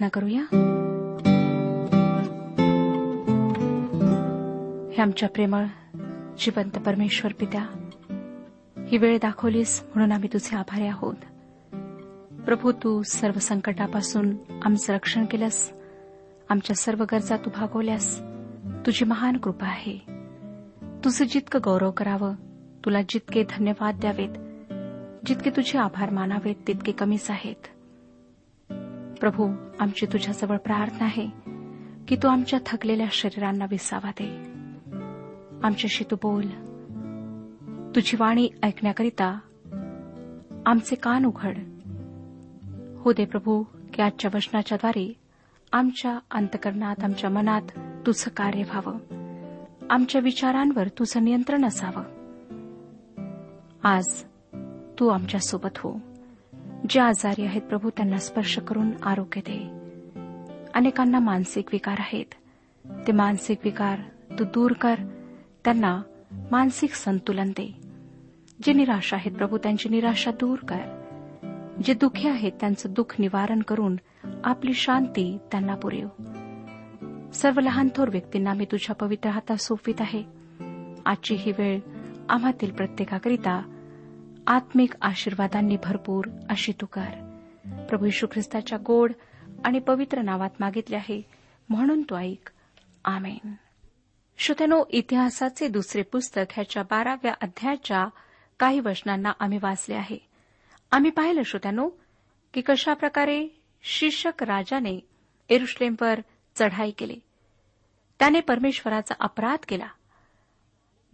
प्रार्थना करूया? हे आमच्या प्रेमळ जिवंत परमेश्वर पित्या ही वेळ दाखवलीस म्हणून आम्ही तुझे आभारी आहोत. प्रभू तू सर्व संकटापासून आमचं रक्षण केलंस. आमच्या सर्व गरजा तू भागवल्यास. तुझी महान कृपा आहे. तुझं जितकं गौरव करावं तुला जितके धन्यवाद द्यावेत जितके तुझे आभार मानावेत तितके कमीच आहेत. प्रभू आमची तुझ्याजवळ प्रार्थना आहे की तू आमच्या थकलेल्या शरीरांना विसावा दे. आमच्याशी तू बोल. तुझी वाणी ऐकण्याकरिता आमचे कान उघड. हो दे प्रभू की आजच्या वचनाच्याद्वारे आमच्या अंतकरणात आमच्या मनात तुझं कार्य व्हावं. आमच्या विचारांवर तुझं नियंत्रण असावं. आज तू आमच्यासोबत हो. जे आजारी आहेत प्रभू त्यांना स्पर्श करून आरोग्य दे. अनेकांना मानसिक विकार आहेत. ते मानसिक विकार तू दूर कर. त्यांना मानसिक संतुलन दे. जे निराश आहेत प्रभू त्यांची निराशा दूर कर. जे दुःखी आहेत त्यांचं दुःख निवारण करून आपली शांती त्यांना पुरेव. सर्व लहान थोर व्यक्तींना मी तुझ्या पवित्र हातात सोपवित आहे. आजची ही वेळ आम्हातील प्रत्येकाकरिता आत्मिक आशीर्वादांनी भरपूर अशी तू कर प्रभू यशू ख्रिस्ताच्या गोड आणि पवित्र नावात मागितले आहे म्हणून तो ऐक. आमेन. श्रोत्यानो इतिहासाचे दुसरे पुस्तक ह्याच्या बाराव्या अध्यायाच्या काही वचनांना आम्ही वाचले आहे. आम्ही पाहिलं श्रोत्यानो की कशाप्रकारे शीर्षक राजाने एरुश्लेमवर चढाई केली. त्याने परमेश्वराचा अपराध केला.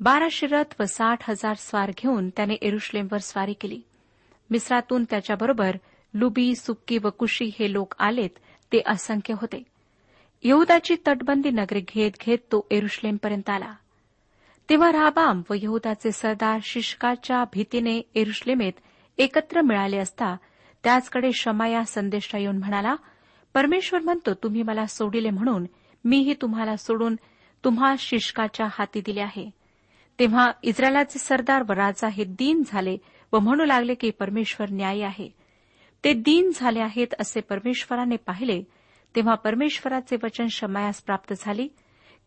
बाराशे रथ व साठ हजार स्वार घेऊन त्याने एरुश्लेमवर स्वारी केली. मिस्रातून त्याच्याबरोबर लुबी सुक्की व कुशी हे लोक आलेत ते असंख्य होते. यहुदाची तटबंदी नगरे घेत घेत तो एरुश्लेमपर्यंत आला. तेव्हा राबाम व यहुदाचे सरदार शिष्काच्या भीतीने एरुश्लेमेत एकत्र मिळाले असता त्याचकडे शमाया संदेशा येऊन म्हणाला परमेश्वर म्हणतो तुम्ही मला सोडिले म्हणून मीही तुम्हाला सोडून तुम्हा शिष्काच्या हाती दिले आहे. तेव्हा इस्रायलाचे सरदार व राजा हे दीन झाले व म्हणू लागले की परमेश्वर न्याय आहे. ते दीन झाले आहेत असे परमेश्वराने पाहिले तेव्हा परमेश्वराचे वचन शमायास प्राप्त झाली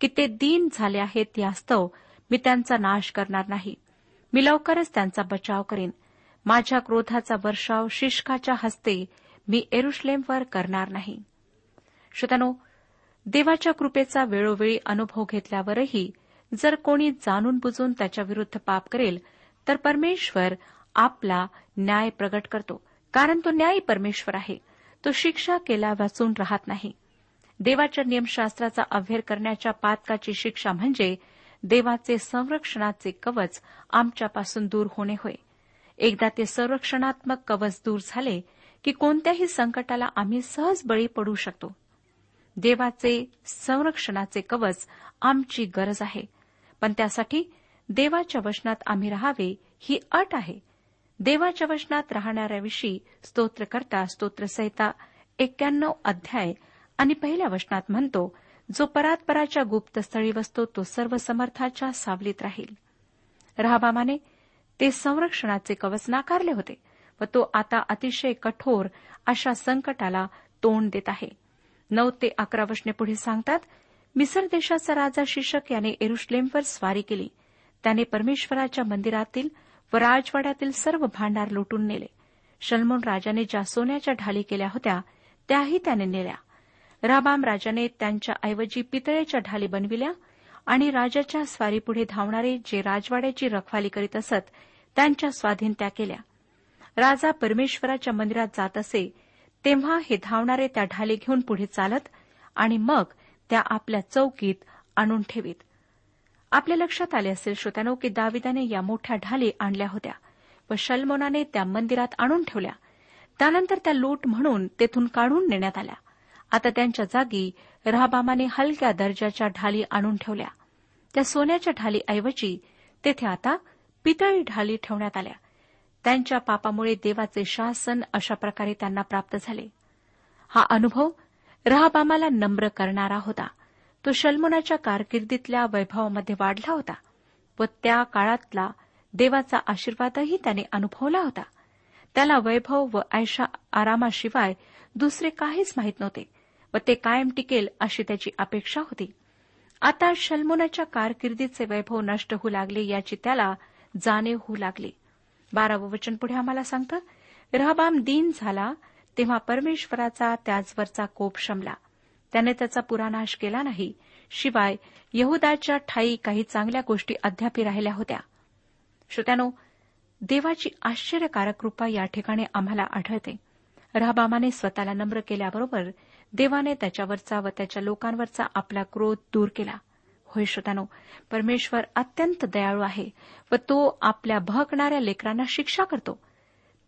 की ते दीन झाले आहेत यास्तव मी त्यांचा नाश करणार नाही. मी लवकरच त्यांचा बचाव करीन. माझ्या क्रोधाचा वर्षाव शिष्काच्या हस्ते मी एरुश्लेमवर करणार नाही. श्रोत्यानो देवाच्या कृपेचा वेळोवेळी अनुभव घेतल्यावरही जर कोणी जाणून बुजून त्याच्याविरुद्ध पाप करेल तर परमेश्वर आपला न्याय प्रगट करतो कारण तो न्यायी परमेश्वर आहे. तो शिक्षा केला वाचून राहत नाही. देवाच्या नियमशास्त्राचा अभ्यर करण्याच्या पातकाची शिक्षा म्हणजे देवाचे संरक्षणाचे कवच आमच्यापासून दूर होणे होय. एकदा ते संरक्षणात्मक कवच दूर झाले की कोणत्याही संकटाला आम्ही सहज बळी पडू शकतो. देवाचे संरक्षणाचे कवच आमची गरज आहे. पण त्यासाठी देवाच्या वचनात आम्ही राहावे ही अट आहे. देवाच्या वचनात राहणाऱ्याविषयी स्तोत्रकर्ता स्तोत्रसहिता एक्क्याण्णव अध्याय आणि पहिल्या वचनात म्हणतो जो परात्पराच्या गुप्तस्थळी बसतो तो सर्व समर्थाच्या सावलीत राहील. राहबामाने ते संरक्षणाचे कवच नाकारले होते व तो आता अतिशय कठोर अशा संकटाला तोंड देत आहे. नऊ ते अकरा वचने पुढे सांगतात मिसर देशाचा राजा शीर्षक याने एरुश्लेमवर स्वारी केली. त्याने परमेश्वराच्या मंदिरातील व राजवाड्यातील सर्व भांडार लुटून नेले. शलमोन राजाने ज्या सोन्याच्या ढाली केल्या होत्या त्याही त्याने नेल्या. राबाम राजाने त्यांच्या ऐवजी पितळेच्या ढाली बनविल्या आणि राजाच्या स्वारीपुढे धावणारे जे राजवाड्याची रखवाली करीत असत त्यांच्या स्वाधीन त्या केल्या. राजा परमेश्वराच्या मंदिरात जात असे तेव्हा हे धावणारे त्या ढाली घेऊन पुढे चालत आणि मग त्या आपल्या चौकीत आणून ठेवीत. आपल्या लक्षात आले असेल श्रोत्यानो की दाविदाने या मोठ्या ढाली आणल्या होत्या व शलमोनाने त्या मंदिरात आणून ठेवल्या. त्यानंतर त्या लूट म्हणून तेथून काढून नेण्यात आल्या. आता त्यांच्या जागी राहबामाने हलक्या दर्जाच्या ढाली आणून ठेवल्या. त्या सोन्याच्या ढालीऐवजी तेथे आता पितळी ढाली ठेवण्यात आल्या. त्यांच्या पापामुळे देवाचे शासन अशा प्रकारे त्यांना प्राप्त झाले. हा अनुभव राहबामाला नम्र करणारा होता. तो शल्मोनाच्या कारकिर्दीतल्या वैभवामध्ये वाढला होता व त्या काळातला देवाचा आशीर्वादही त्याने अनुभवला होता. त्याला वैभव व ऐशा आरामाशिवाय दुसरे काहीच माहीत नव्हते व ते कायम टिकेल अशी त्याची अपेक्षा होती. आता शल्मोनाच्या कारकिर्दीचे वैभव नष्ट होऊ लागले याची त्याला जाणीव होऊ लागली. बारावं वचन पुढे आम्हाला सांगतं रहबाम दीन झाला तेव्हा परमेश्वराचा त्याचवरचा कोप शमला. त्याने त्याचा पुरानाश केला नाही. शिवाय यहुदाच्या ठाई काही चांगल्या गोष्टी अद्याप राहिल्या होत्या. श्रोत्यानो देवाची आश्चर्यकारक कृपा या ठिकाणी आम्हाला आढळते. रहबामाने स्वतःला नम्र केल्याबरोबर देवाने त्याच्यावरचा व त्याच्या लोकांवरचा आपला क्रोध दूर केला. होय श्रोतानो परमेश्वर अत्यंत दयाळू आहे व तो आपल्या भकणाऱ्या लेकरांना शिक्षा करतो.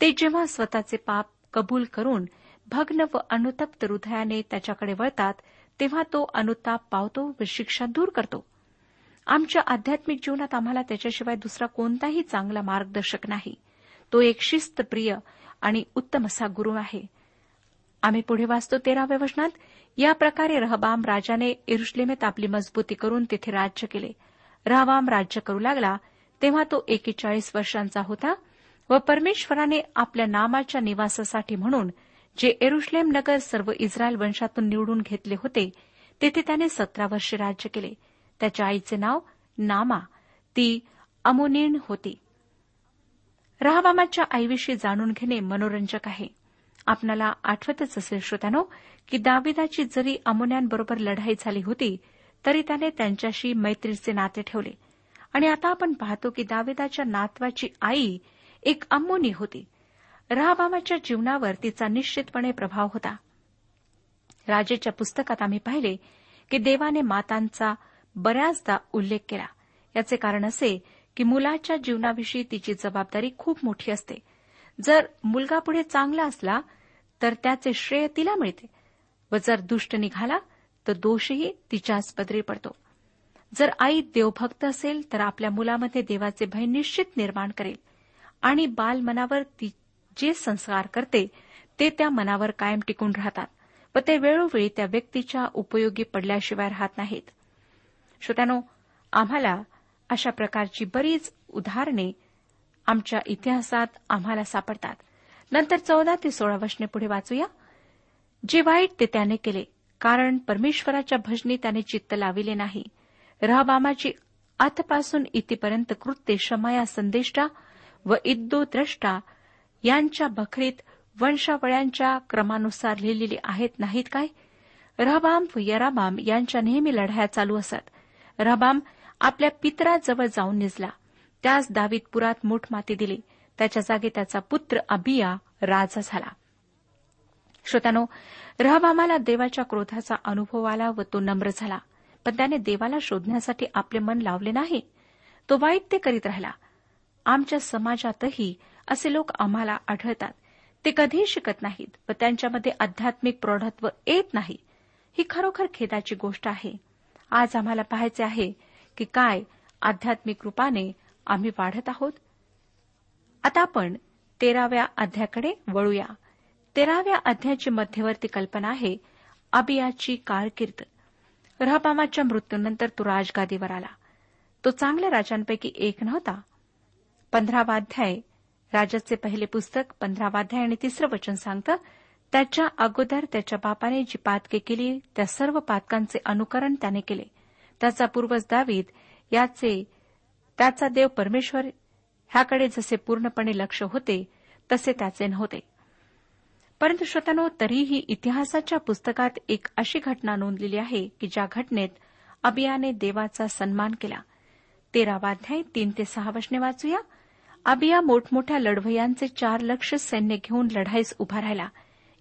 ते जेव्हा स्वतःचे पाप कबूल करून भग्न व अनुतप्त हृदयाने त्याच्याकडे वळतात तेव्हा तो अनुताप पावतो व शिक्षा दूर करतो. आमच्या आध्यात्मिक जीवनात आम्हाला त्याच्याशिवाय दुसरा कोणताही चांगला मार्गदर्शक नाही. तो एक शिस्तप्रिय आणि उत्तम असा गुरु आहे. आम्ही पुढे वाचतो तेराव्या वचनात या प्रकारे रहबाम राजाने इरुश्लेमेत आपली मजबूती करून तिथे राज्य केले. रहबाम राज्य करू लागला तेव्हा तो एकेचाळीस वर्षांचा होता. व परमेश्वराने आपल्या नामाच्या निवासासाठी म्हणून जे एरुश्लेम नगर सर्व इस्रायल वंशातून निवडून घेतले होते तेथे त्याने सतरा वर्षे राज्य केले. त्याच्या आईचे नाव नामा ती अमोनिण होती. राहबामाच्या आईविषयी जाणून घेणे मनोरंजक आहे. आपणाला आठवतच असेल श्रोत्यानो की दाविदाची जरी अमोन्यांबरोबर लढाई झाली होती तरी त्याने त्यांच्याशी मैत्रीचे नाते ठेवले. आणि आता आपण पाहतो की दाविदाच्या नातवाची आई एक अम्मोनी होती. राहबामाच्या जीवनावर तिचा निश्चितपणे प्रभाव होता. राजेच्या पुस्तकात आम्ही पाहिले की देवाने मातांचा बऱ्याचदा उल्लेख केला. याचे कारण असे की मुलाच्या जीवनाविषयी तिची जबाबदारी खूप मोठी असते. जर मुलगा पुढे चांगला असला तर त्याचे श्रेय तिला मिळते व जर दुष्ट निघाला तर दोषही तिच्याच पदरी पडतो. जर आई देवभक्त असेल तर आपल्या मुलामध्ये देवाचे भय निश्चित निर्माण करेल. आणि बाल मनावर ती जे संस्कार करते ते त्या मनावर कायम टिकून राहतात व ते वेळोवेळी त्या व्यक्तीच्या उपयोगी पडल्याशिवाय राहत नाहीत. श्रोत्यानो आम्हाला अशा प्रकारची बरीच उदाहरणे आमच्या इतिहासात आम्हाला सापडतात. नंतर चौदा ते सोळा वशने पुढे वाचूया. जे वाईट ते त्याने केले कारण परमेश्वराच्या भजनी त्याने चित्त लाविले नाही. रहबामाची आतपासून इथपर्यंत कृत्य शमाया संदेष्टा व इद्दो द्रष्टा यांच्या बखरीत वंशावळ्यांच्या क्रमानुसार लिहिलेली आहेत नाहीत काय? रहबाम व यराबाम यांच्या नेहमी लढाया चालू असत. रहबाम आपल्या पितराजवळ जाऊन निजला. त्यास दावीदपुरात मूठ माती दिली. त्याच्या जागी त्याचा पुत्र अबिया राजा झाला. श्रोत्यानो रहबामाला देवाच्या क्रोधाचा अनुभव आला व तो नम्र झाला. पण त्याने देवाला शोधण्यासाठी आपले मन लावले नाही. तो वाईट ते करीत राहिला. आमच्या समाजातही असे लोक आम्हाला आढळतात. ते कधीही शिकत नाहीत व त्यांच्यामध्ये आध्यात्मिक प्रौढत्व येत नाही. ही खरोखर खेदाची गोष्ट आहे. आज आम्हाला पाहायचे आहे की काय आध्यात्मिक रूपाने आम्ही वाढत आहोत. आता आपण तेराव्या अध्याकडे वळूया. तेराव्या अध्यायाची मध्यवर्ती कल्पना आहे अबियाची कारकीर्द. रहबामाच्या मृत्यूनंतर तो राजगादीवर आला. तो चांगल्या राजांपैकी एक नव्हता पंधरावाध्याय राजाचे पहिले पुस्तक पंधरावाध्याय आणि तिसरं वचन सांगतं त्याच्या अगोदर त्याच्या बापाने जी पातके केली त्या सर्व पातकांचे अनुकरण त्याने केले. त्याचा पूर्वज दावीद याचे त्याचा देव परमेश्वर ह्याकडे जसे पूर्णपणे लक्ष होते तसे त्याचे नव्हते. परंतु श्रोतानो तरीही इतिहासाच्या पुस्तकात एक अशी घटना नोंदलेली आहे की ज्या घटनेत अबियाने देवाचा सन्मान केला. तेरावाध्याय तीन ते सहा वचने वाचूया. अबिया मोठमोठ्या लढवयांचे चार लक्ष सैन्य घेऊन लढाईस उभा राहिला.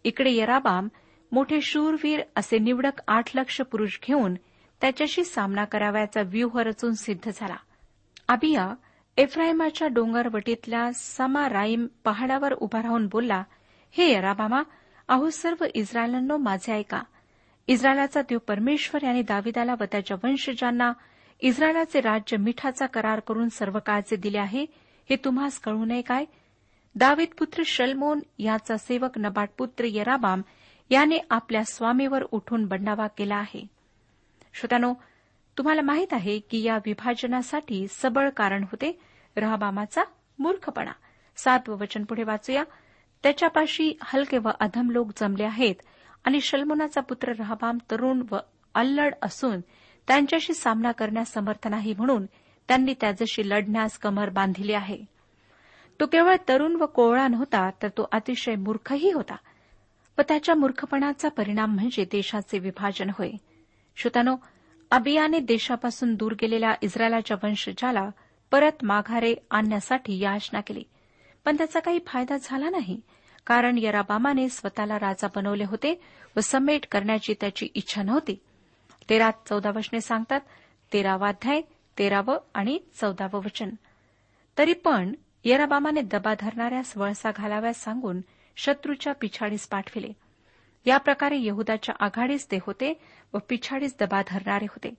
इकडे यराबाम मोठे शूरवीर असे निवडक आठ लक्ष पुरुष घेऊन त्याच्याशी सामना करावयाचा व्यूह रचून सिद्ध झाला. अबिया एफ्राईमाच्या डोंगरवटीतल्या समाराईम पहाडावर उभा राहून बोलला हे यराबामा अहो सर्व इस्रायलांनो माझे ऐका. इस्रायलाचा देव परमेश्वर यांनी दाविदाला व त्याच्या वंशजांना इस्रायलाचे राज्य मिठाचा करार करून सर्व काळचे दिले आहे. हे तुम्हास कळू नये काय? दावीद पुत्र शलमोन याचा सेवक नबाट पुत्र येराबाम याने आपल्या स्वामीवर उठून बंडावा केला आहे. श्रोत्यानो तुम्हाला माहीत आहे की या विभाजनासाठी सबळ कारण होते रहबामाचा मूर्खपणा. सातवं वचन पुढे वाचूया. त्याच्यापाशी हलके व अधम लोक जमले आहेत आणि शल्मोनाचा पुत्र रहबाम तरुण व अल्लड असून त्यांच्याशी सामना करण्यास समर्थ नाही म्हणून त्यांनी त्याच्याशी लढण्यास कमर बांधिली आहे. तो केवळ तरुण व कोवळा नव्हता तर तो अतिशय मूर्खही होता. व त्याच्या मूर्खपणाचा परिणाम म्हणजे देशाचे विभाजन होय. श्रोतानो अबियाने देशापासून दूर गेलेल्या इस्रायलाच्या वंशजाला परत माघारे आणण्यासाठी याचना केली. पण त्याचा काही फायदा झाला नाही कारण यराबामाने स्वतःला राजा बनवले होते व समेट करण्याची त्याची इच्छा नव्हती. तेरा चौदा वशने सांगतात तेरावाध्याय तेरावं आणि चौदावं वचन. तरी पण येराबामाने दबा धरणाऱ्यास वळसा घालाव्यास सांगून शत्रूच्या पिछाडीस पाठविले. या प्रकारे यहदाच्या आघाडीस ते होते व पिछाडीस दबा धरणारे होते.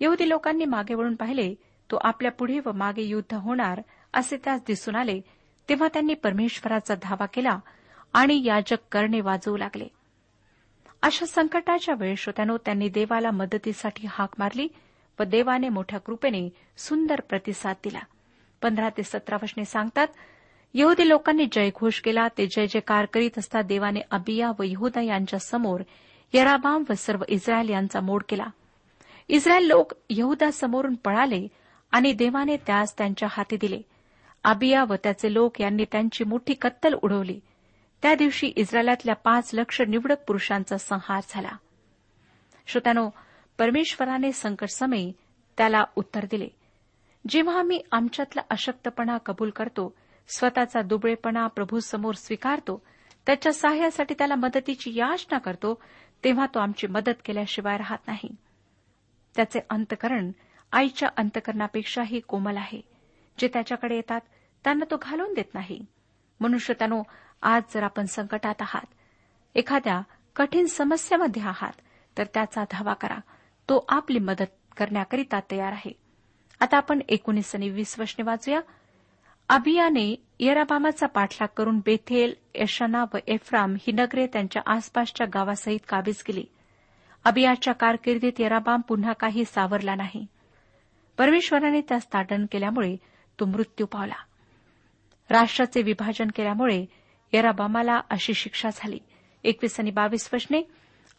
यहुदी लोकांनी मागे वळून पाहिले तो आपल्या पुढे व मागे युद्ध होणार असे त्यास दिसून आले तेव्हा त्यांनी परमेश्वराचा धावा केला आणि याजक करणे वाजवू लागले. अशा संकटाच्या वेळ श्रोत्यानो त्यांनी देवाला मदतीसाठी हाक मारली व देवाने मोठ्या कृपेने सुंदर प्रतिसाद दिला. पंधरा ते सतरा वचने सांगतात यहुदी लोकांनी जयघोष केला ते जय जयकार करीत असता देवाने अबिया व यहुदा यांच्या समोर यराबाम व सर्व इस्रायल यांचा मोड केला. इस्रायल लोक यहुदा समोरून पळाले आणि देवाने त्यास त्यांच्या हाती दिले. अबिया व त्याचे लोक यांनी त्यांची मोठी कत्तल उडवली. त्या दिवशी इस्रायलातल्या पाच लक्ष निवडक पुरुषांचा संहार झाला. श्रोत्यानो परमेश्वराने संकटसमयी त्याला उत्तर दिले. जेव्हा आम्ही आमच्यातला अशक्तपणा कबूल करतो स्वतःचा दुबळेपणा प्रभूसमोर स्वीकारतो त्याच्या सहाय्यासाठी त्याला मदतीची याचना करतो तेव्हा तो आमची मदत केल्याशिवाय राहत नाही. त्याचे अंतकरण आईच्या अंतकरणापेक्षाही कोमल आहे. जे त्याच्याकडे येतात त्यांना तो घालून देत नाही. मनुष्यतानो आज जर आपण संकटात आहात एखाद्या कठीण समस्येमध्ये आहात तर त्याचा धावा करा. तो आपली मदत करण्याकरिता तयार आहे. आता आपण एकोणीस आणि वीस वशने वाचूया. अबियाने येराबामाचा पाठलाग करून बेथेल यशाना व एफ्राम ही नगरे त्यांच्या आसपासच्या गावासहित काबीज केली. अबियाच्या कारकिर्दीत येराबाम पुन्हा काही सावरला नाही. परमेश्वराने त्यास ताडण केल्यामुळे तो मृत्यू पावला. राष्ट्राचे विभाजन केल्यामुळे येराबामाला अशी शिक्षा झाली. एकवीस आणि बावीस वशने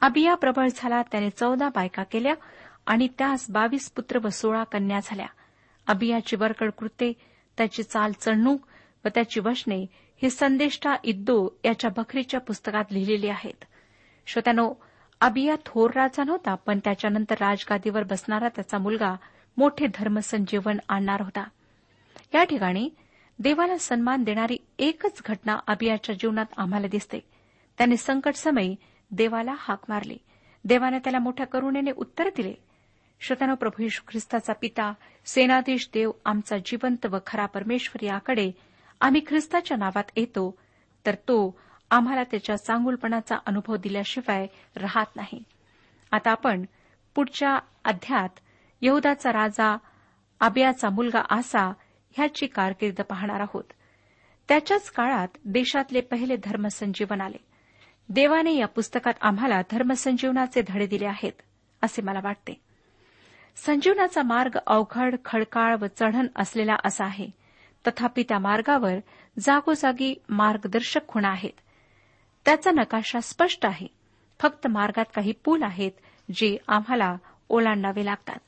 अबिया प्रबळ झाला त्याने चौदा बायका केल्या आणि त्यास बावीस पुत्र व सोळा कन्या झाल्या. अबियाची वरकड कृत्ये त्याची चाल चढणूक व त्याची वचने ही संदेष्टा इद्दो याच्या बखरीच्या पुस्तकात लिहिलेली आहेत. श्रोत्यानो अबिया थोर राजा नव्हता पण त्याच्यानंतर राजगादीवर बसणारा त्याचा मुलगा मोठे धर्मसंजीवन आणणार होता. या ठिकाणी देवाला सन्मान देणारी एकच घटना अबियाच्या जीवनात आम्हाला दिसते. त्याने संकट समयी देवाला हाक मारली. देवाने त्याला मोठ्या करुणेने उत्तर दिले. श्रोत्यानो प्रभू यशू ख्रिस्ताचा पिता सेनाधीश देव आमचा जिवंत व खरा परमेश्वर याकडे आम्ही ख्रिस्ताच्या नावात येतो तर तो आम्हाला त्याच्या चांगुलपणाचा अनुभव दिल्याशिवाय राहत नाही. आता आपण पुढच्या अध्यात यहुदाचा राजा आबियाचा मुलगा आसा ह्याची कारकीर्द पाहणार आहोत. त्याच्याच काळात देशातले पहिले धर्मसंजीवन आले. देवाने या पुस्तकात आम्हाला धर्मसंजीवनाचे धडे दिले आहेत असे मला वाटते. संजीवनाचा मार्ग अवघड खडकाळ व चढण असलेला असा आहे. तथापि त्या मार्गावर जागोजागी मार्गदर्शक खुणा आहेत. त्याचा नकाशा स्पष्ट आहे. फक्त मार्गात काही पूल आहेत जे आम्हाला ओलांडावे लागतात.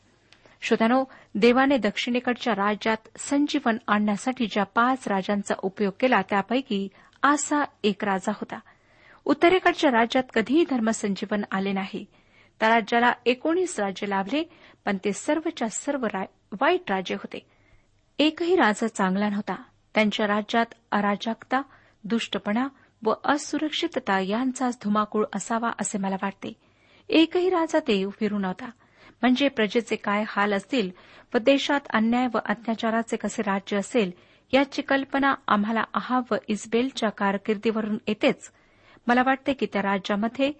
श्रोत्यानो देवाने दक्षिणेकडच्या राज्यात संजीवन आणण्यासाठी ज्या पाच राजांचा उपयोग केला त्यापैकी आसा एक राजा होता. उत्तरेकडच्या राज्यात कधीही धर्मसंजीवन आले नाही. त्या राज्याला एकोणीस राज्य लाभले पण ते सर्वच्या सर्व वाईट राज्य होते. एकही राजा चांगला नव्हता. त्यांच्या राज्यात अराजकता दुष्टपणा व असुरक्षितता यांचाच धुमाकूळ असावा असे मला वाटते. एकही राजा देव फिरू नव्हता. म्हणजे प्रजेचे काय हाल असतील व देशात अन्याय व अत्याचाराचे कसे राज्य असेल याची कल्पना आम्हाला आहा व इस्बेलच्या कारकिर्दीवरून येतेच. मला वाटते की त्या राज्यामध्ये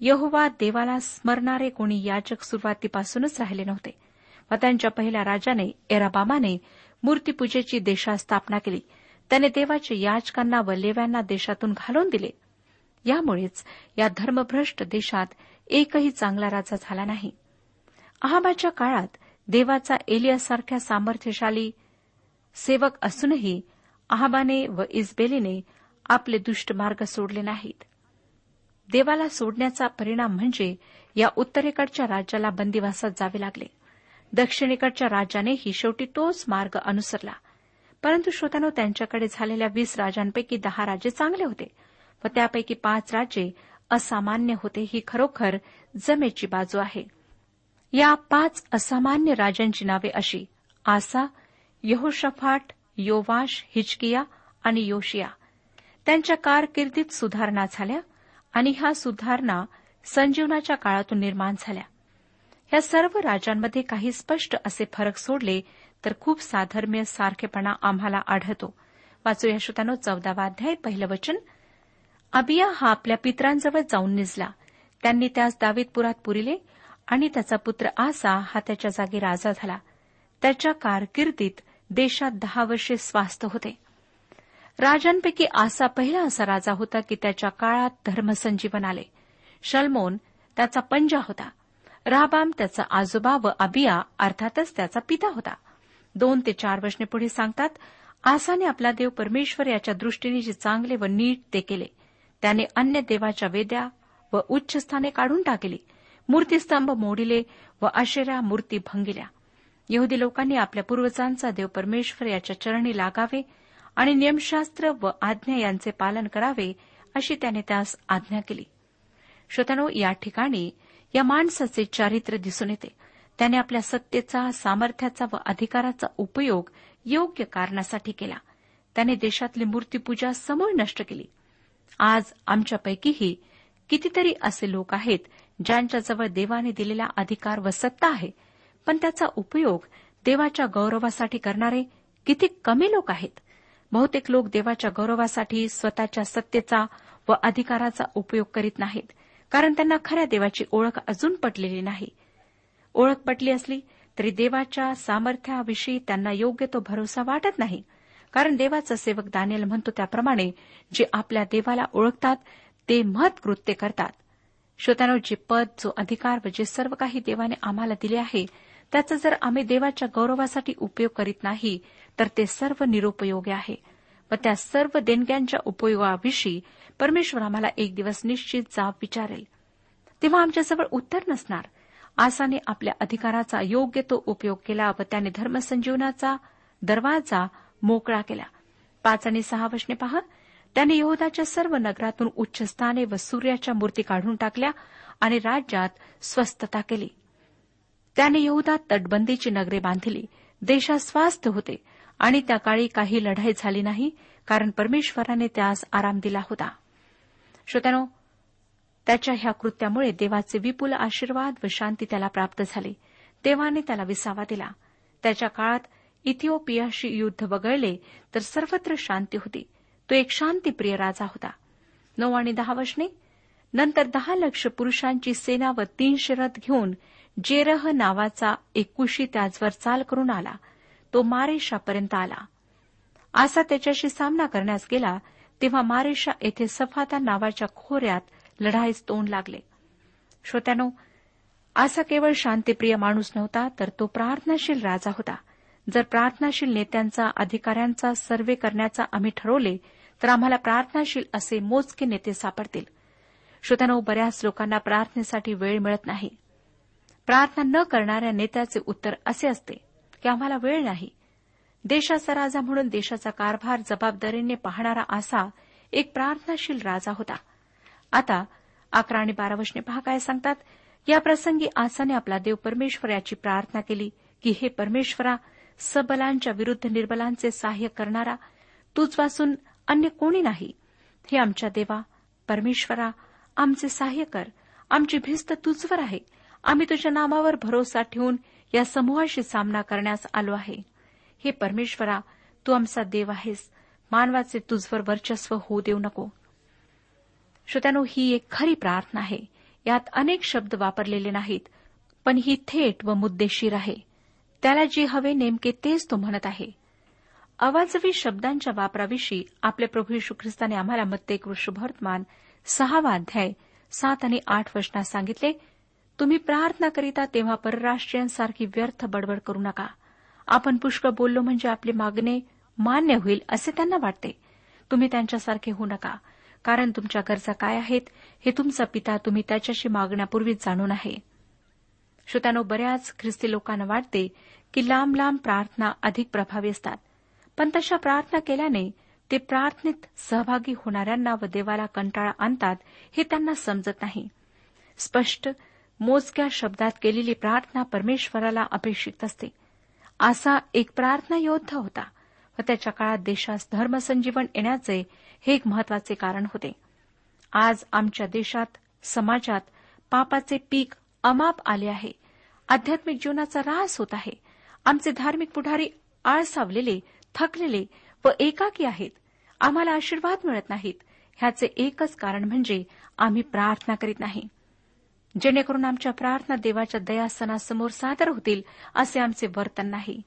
यहोवा देवाला स्मरणारे कोणी याचक सुरुवातीपासूनच राहिले नव्हते. व त्यांच्या पहिल्या राजाने एराबामाने मूर्तीपूजेची देशात स्थापना केली. त्याने देवाचे याचकांना व लेव्यांना देशातून घालून दिले. यामुळेच या धर्मभ्रष्ट देशात एकही चांगला राजा झाला नाही. अहाबाच्या काळात देवाचा एलियासारख्या सामर्थ्यशाली सेवक असूनही अहाबाने व इस्बेलीने आपले दुष्ट मार्ग सोडले नाहीत. देवाला सोडण्याचा परिणाम म्हणजे या उत्तरेकडच्या राज्याला बंदिवासात जावे लागले. दक्षिणेकडच्या राज्यानेही शेवटी तोच मार्ग अनुसरला. परंतु श्रोतानो त्यांच्याकडे झालेल्या वीस राजांपैकी दहा राजे चांगले होते व त्यापैकी पाच राजे असामान्य होते ही खरोखर जमेची बाजू आहे. या पाच असामान्य राजांची नावे अशी आसा यहोशफाट योवाश हिचकिया आणि योशिया. त्यांच्या कारकिर्दीत सुधारणा झाल्या आणि ह्या सुधारणा संजीवनाच्या काळातून निर्माण झाल्या. ह्या सर्व राजांमध्ये काही स्पष्ट असे फरक सोडले तर खूप साधर्म्य सारखेपणा आम्हाला आढळतो. वाचू या श्रोतानो चौदावा अध्याय पहिलं वचन. अबिया हा आपल्या पित्रांजवळ जाऊन निजला. त्यांनी त्यास दावीतपुरात पुरिले आणि त्याचा पुत्र आसा हा त्याच्या जागी राजा झाला. त्याच्या कारकिर्दीत देशात दहा वर्षे स्वास्थ होते. राजांपैकी आसा पहिला असा राजा होता की त्याच्या काळात धर्मसंजीवन आले. शलमोन त्याचा पंजा होता. राबाम त्याचा आजोबा व अबिया अर्थातच त्याचा पिता होता. दोन ते चार वर्षने पुढे सांगतात आसाने आपला देव परमेश्वर याच्या दृष्टीने जे चांगले व नीट ते केले. त्याने अन्य देवाच्या वेद्या व उच्च स्थाने काढून टाकली. मूर्तीस्तंभ मोडिले व अशेरा मूर्ती भंगिल्या. यहुदी लोकांनी आपल्या पूर्वजांचा देव परमेश्वर याच्या चरणी लागावे आणि नियमशास्त्र व आज्ञा यांचे पालन करावे अशी त्याने त्यास आज्ञा केली. श्रोतनो या ठिकाणी या माणसाचे चारित्र्य दिसून येते. त्याने आपल्या सत्तेचा सामर्थ्याचा व अधिकाराचा उपयोग योग्य कारणासाठी केला. त्याने देशातली मूर्तीपूजा समूळ नष्ट केली. आज आमच्यापैकीही कितीतरी असे लोक आहेत ज्यांच्याजवळ देवाने दिलेला अधिकार व सत्ता आहे पण त्याचा उपयोग देवाच्या गौरवासाठी करणारे किती कमी लोक आहेत. बहुतेक लोक देवाच्या गौरवासाठी स्वतःच्या सत्तेचा व अधिकाराचा उपयोग करीत नाहीत कारण त्यांना खऱ्या देवाची ओळख अजून पटलेली नाही. ओळख पटली असली तरी देवाच्या सामर्थ्याविषयी त्यांना योग्य तो भरोसा वाटत नाही कारण देवाचा सेवक दानियल म्हणतो त्याप्रमाणे जे आपल्या देवाला ओळखतात ते महत्कृत्य करतात. श्रोत्यानो जे पद जो अधिकार व जे सर्व काही देवाने आम्हाला दिले आहे त्याचा जर आम्ही देवाच्या गौरवासाठी उपयोग करीत नाही तर ते सर्व निरुपयोगी आहे. व त्या सर्व देणग्यांच्या उपयोगाविषयी परमेश्वर आम्हाला एक दिवस निश्चित जाब विचारेल. तेव्हा आमच्याजवळ उत्तर नसणार. आसाने आपल्या अधिकाराचा योग्य तो उपयोग केला व त्याने धर्मसंजीवनाचा दरवाजा मोकळा केला. पाच आणि सहा वशने पहा. त्याने यहोदाच्या सर्व नगरातून उच्च स्थाने व सूर्याच्या मूर्ती काढून टाकल्या आणि राज्यात स्वस्थता केली. त्याने यहुदात तटबंदीची नगरे बांधली. देशात स्वास्थ्य होते. आणि त्या काळी काही लढाई झाली नाही कारण परमेश्वराने त्यास आराम दिला होता. श्रोत्यानो त्याच्या ह्या कृत्यामुळे देवाचे विपुल आशीर्वाद व शांती त्याला प्राप्त झाली. देवाने त्याला विसावा दिला. त्याच्या काळात इथिओपियाशी युद्ध वगळले तर सर्वत्र शांती होती. तो एक शांतीप्रिय राजा होता. नऊ आणि दहा वशने नंतर दहा लक्ष पुरुषांची सेना व तीनशे रथ घेऊन जेरह नावाचा एक कुशी त्याचवर चाल करून आला. तो मारेशापर्यंत आला. असा त्याच्याशी सामना करण्यास गेला तेव्हा मारेशा येथे सफाता नावाच्या खोऱ्यात लढाईस तोंड लागले. श्रोत्यानो असा केवळ शांतीप्रिय माणूस नव्हता तर तो प्रार्थनाशील राजा होता. जर प्रार्थनाशील नेत्यांचा अधिकाऱ्यांचा सर्वे करण्याचा आम्ही ठरवले तर आम्हाला प्रार्थनाशील असे मोजके नेते सापडतील. श्रोत्यानो बऱ्याच लोकांना प्रार्थनेसाठी वेळ मिळत नाही. प्रार्थना न करणाऱ्या नेत्याचे उत्तर असे असते. की आम्हाला वेळ नाही. देशाचा राजा म्हणून देशाचा कारभार जबाबदारीने पाहणारा असा एक प्रार्थनाशील राजा होता. आता अकरा आणि बारा वशने पहा काय सांगतात. या प्रसंगी आसाने आपला देव परमेश्वर याची प्रार्थना केली की हे परमेश्वरा सबलांच्या विरुद्ध निर्बलांचे सहाय्य करणारा तुझपासून अन्य कोणी नाही. हे आमच्या देवा परमेश्वरा आमचे सहाय्य कर आमची भिस्त तुझवर आहे. आम्ही तुझ्या नामावर भरोसा ठेवून या समूहाशी सामना करण्यास आलो आहे. हे परमेश्वरा तू आमचा देव आहेस. मानवाचे तुझवर वर्चस्व होऊ देऊ नको. श्रोत्यानो ही एक खरी प्रार्थना आहे. यात अनेक शब्द वापरलेले नाहीत पण ही थेट व मुद्देशीर आहे. त्याला जे हवे नेमके तेच तो म्हणत आहे. अवाजवी शब्दांच्या वापराविषयी आपले प्रभू यशू ख्रिस्ताने आम्हाला मत्ते शुभवर्तमान सहावा अध्याय सात आणि आठ वचनात सांगितले तुम्ही प्रार्थना करीता तेव्हा परराष्ट्रीयांसारखी व्यर्थ बडबड करू नका. आपण पुष्कळ बोललो म्हणजे आपले मागणे मान्य होईल असे त्यांना वाटते. तुम्ही त्यांच्यासारखे होऊ नका. कारण तुमच्या गरजा काय आहेत हे तुमचा पिता तुम्ही त्याच्याशी मागण्यापूर्वीच जाणून आहे. श्रोत्यानो बऱ्याच ख्रिस्ती लोकांना वाटते की लांब लांब प्रार्थना अधिक प्रभावी असतात. पण तशा प्रार्थना केल्याने ते प्रार्थनेत सहभागी होणाऱ्यांना व देवाला कंटाळा आणतात हे त्यांना समजत नाही. स्पष्ट मोजक्या शब्दात केलेली प्रार्थना परमेश्वराला अपेक्षित असते. असा एक प्रार्थना योद्धा होता व त्याच्या काळात देशास धर्मसंजीवन येण्याचे हे एक महत्त्वाचे कारण होते. आज आमच्या देशात समाजात पापाचे पीक अमाप आले आहे. आध्यात्मिक जीवनाचा रास होत आहे. आमचे धार्मिक पुढारी आळसावलेले थकलेले व एकाकी आहेत. आम्हाला आशीर्वाद मिळत नाहीत. ह्याचे एकच कारण म्हणजे आम्ही प्रार्थना करीत नाही. जेणेकरून आमच्या प्रार्थना देवाच्या दयासनासमोर सादर होतील असे आमचे वर्तन नाही.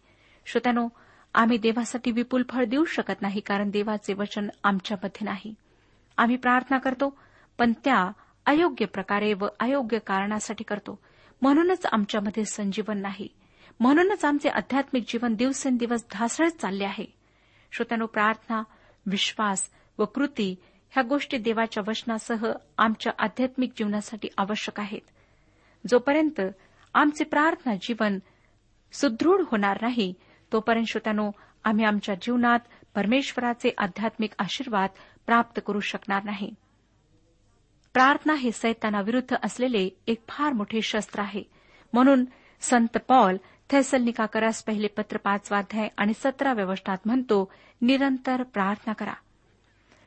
श्रोत्यानो आम्ही देवासाठी विपुल फळ देऊ शकत नाही कारण देवाचे वचन आमच्यामध्ये नाही. आम्ही प्रार्थना करतो पण त्या अयोग्य प्रकारे व अयोग्य कारणासाठी करतो. म्हणूनच आमच्यामध्ये संजीवन नाही. म्हणूनच आमचे आध्यात्मिक जीवन दिवसेंदिवस ढासळत चालले आहे. श्रोत्यानो प्रार्थना विश्वास व कृती ह्या गोष्टी देवाच्या वचनासह आमच्या आध्यात्मिक जीवनासाठी आवश्यक आहेत. जोपर्यंत आमचे प्रार्थना जीवन सुदृढ होणार नाही तोपर्यंत श्रोत्यानो आम्ही आमच्या जीवनात परमेश्वराचे आध्यात्मिक आशीर्वाद प्राप्त करू शकणार नाही. प्रार्थना हे सैतानाविरुद्ध असलेले एक फार मोठे शस्त्र आहे. म्हणून संत पॉल थैसलनिकाकरास पहिले पत्र पाचवाध्याय आणि सतराव्या वचनात म्हणतो निरंतर प्रार्थना करा.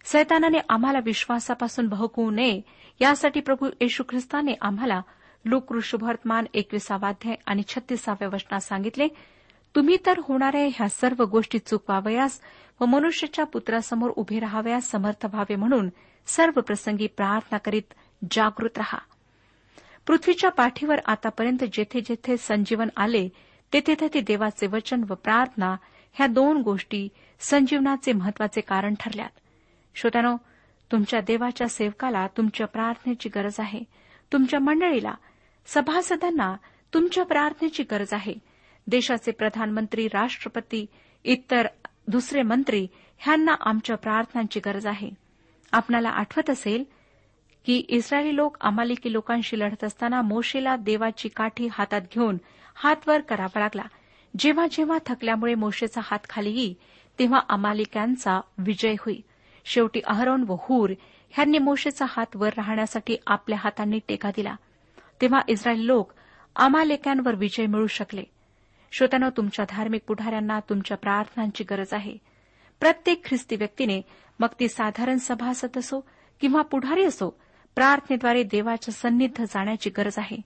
सैतानाने आम्हाला विश्वासापासून भहकवू नये. यासाठी प्रभू येशू ख्रिस्ताने आम्हाला लोक ऋषभवर्तमान एकविसावाध्याय आणि छत्तीसाव्या वचनात सांगितले तुम्ही तर होणाऱ्या ह्या सर्व गोष्टी चुकवावयास व मनुष्याच्या पुत्रासमोर उभे राहावयास समर्थ व्हावे म्हणून सर्व प्रसंगी प्रार्थना करीत जागृत रहा. पृथ्वीच्या पाठीवर आतापर्यंत जेथे जेथे संजीवन आले तेथे तेथे देवाचे वचन व प्रार्थना ह्या दोन गोष्टी संजीवनाचे महत्त्वाचे कारण ठरल्यात. श्रोत्यानो तुमच्या देवाच्या सेवकाला तुमच्या प्रार्थनेची गरज आहे. तुमच्या मंडळीला सभासदांना तुमच्या प्रार्थनेची गरज आहे. देशाचे प्रधानमंत्री राष्ट्रपती इतर दुसरे मंत्री ह्यांना आमच्या प्रार्थनांची गरज आहे. आपणाला आठवत असेल की इस्रायली लोक अमालिकी लोकांशी लढत असताना मोशेला देवाची काठी हातात घेऊन हात वर करावा लागला. जेव्हा जेव्हा थकल्यामुळे मोशेचा हात खाली येई तेव्हा अमालिकांचा विजय होई. शेवटी अहरोन व हूर ह्यांनी मोशेचा हात वर राहण्यासाठी आपल्या हातांनी टेका दिला. तेव्हा इस्रायल लोक अमालेक्यांवर विजय मिळू शकले. श्रोत्यानं तुमच्या धार्मिक पुढाऱ्यांना तुमच्या प्रार्थनांची गरज आहे. प्रत्येक ख्रिस्ती व्यक्तीने मग ती साधारण सभासद असो किंवा पुढारी असो प्रार्थनेद्वारे देवाच्या सन्निध जाण्याची गरज आहे.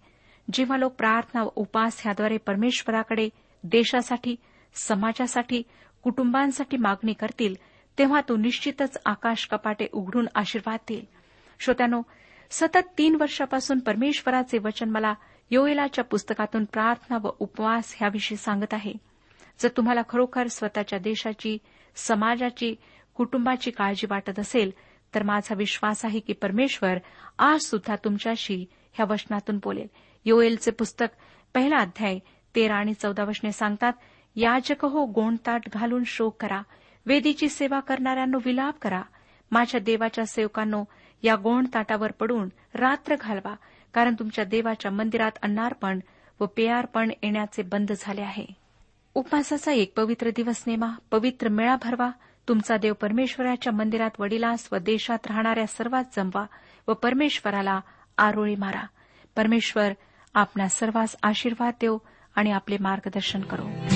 जेव्हा लोक प्रार्थना व उपास ह्याद्वारे परमेश्वराकडे देशासाठी समाजासाठी कुटुंबांसाठी मागणी करतील तेव्हा तो निश्चितच आकाश कपाटे उघडून आशीर्वाद देईल. श्रोत्यानो सतत तीन वर्षापासून परमेश्वराचे वचन मला योएलाच्या पुस्तकातून प्रार्थना व उपवास ह्याविषयी सांगत आहे. जर तुम्हाला खरोखर स्वतःच्या देशाची समाजाची कुटुंबाची काळजी वाटत असेल तर माझा विश्वास आहे की परमेश्वर आज सुद्धा तुमच्याशी ह्या वचनातून बोलेल. योएलचे पुस्तक पहिला अध्याय तेरा आणि चौदा वचने सांगतात याजक हो गोंडताट घालून शोक करा. वेदीची सेवा करणाऱ्यांनो विलाप करा. माझ्या देवाच्या सेवकांनो या गोंड ताटावर पडून रात्र घालवा कारण तुमच्या देवाच्या मंदिरात अन्नार्पण व पेयार्पण येण्याचे बंद झाले आहे. उपवासाचा एक पवित्र दिवस नेमा पवित्र मेळा भरवा तुमचा देव परमेश्वराच्या मंदिरात वडिलास व देशात राहणाऱ्या सर्वात जमवा व परमेश्वराला आरोळी मारा. परमेश्वर आपणा सर्वांस आशीर्वाद देव आणि आपले मार्गदर्शन करो.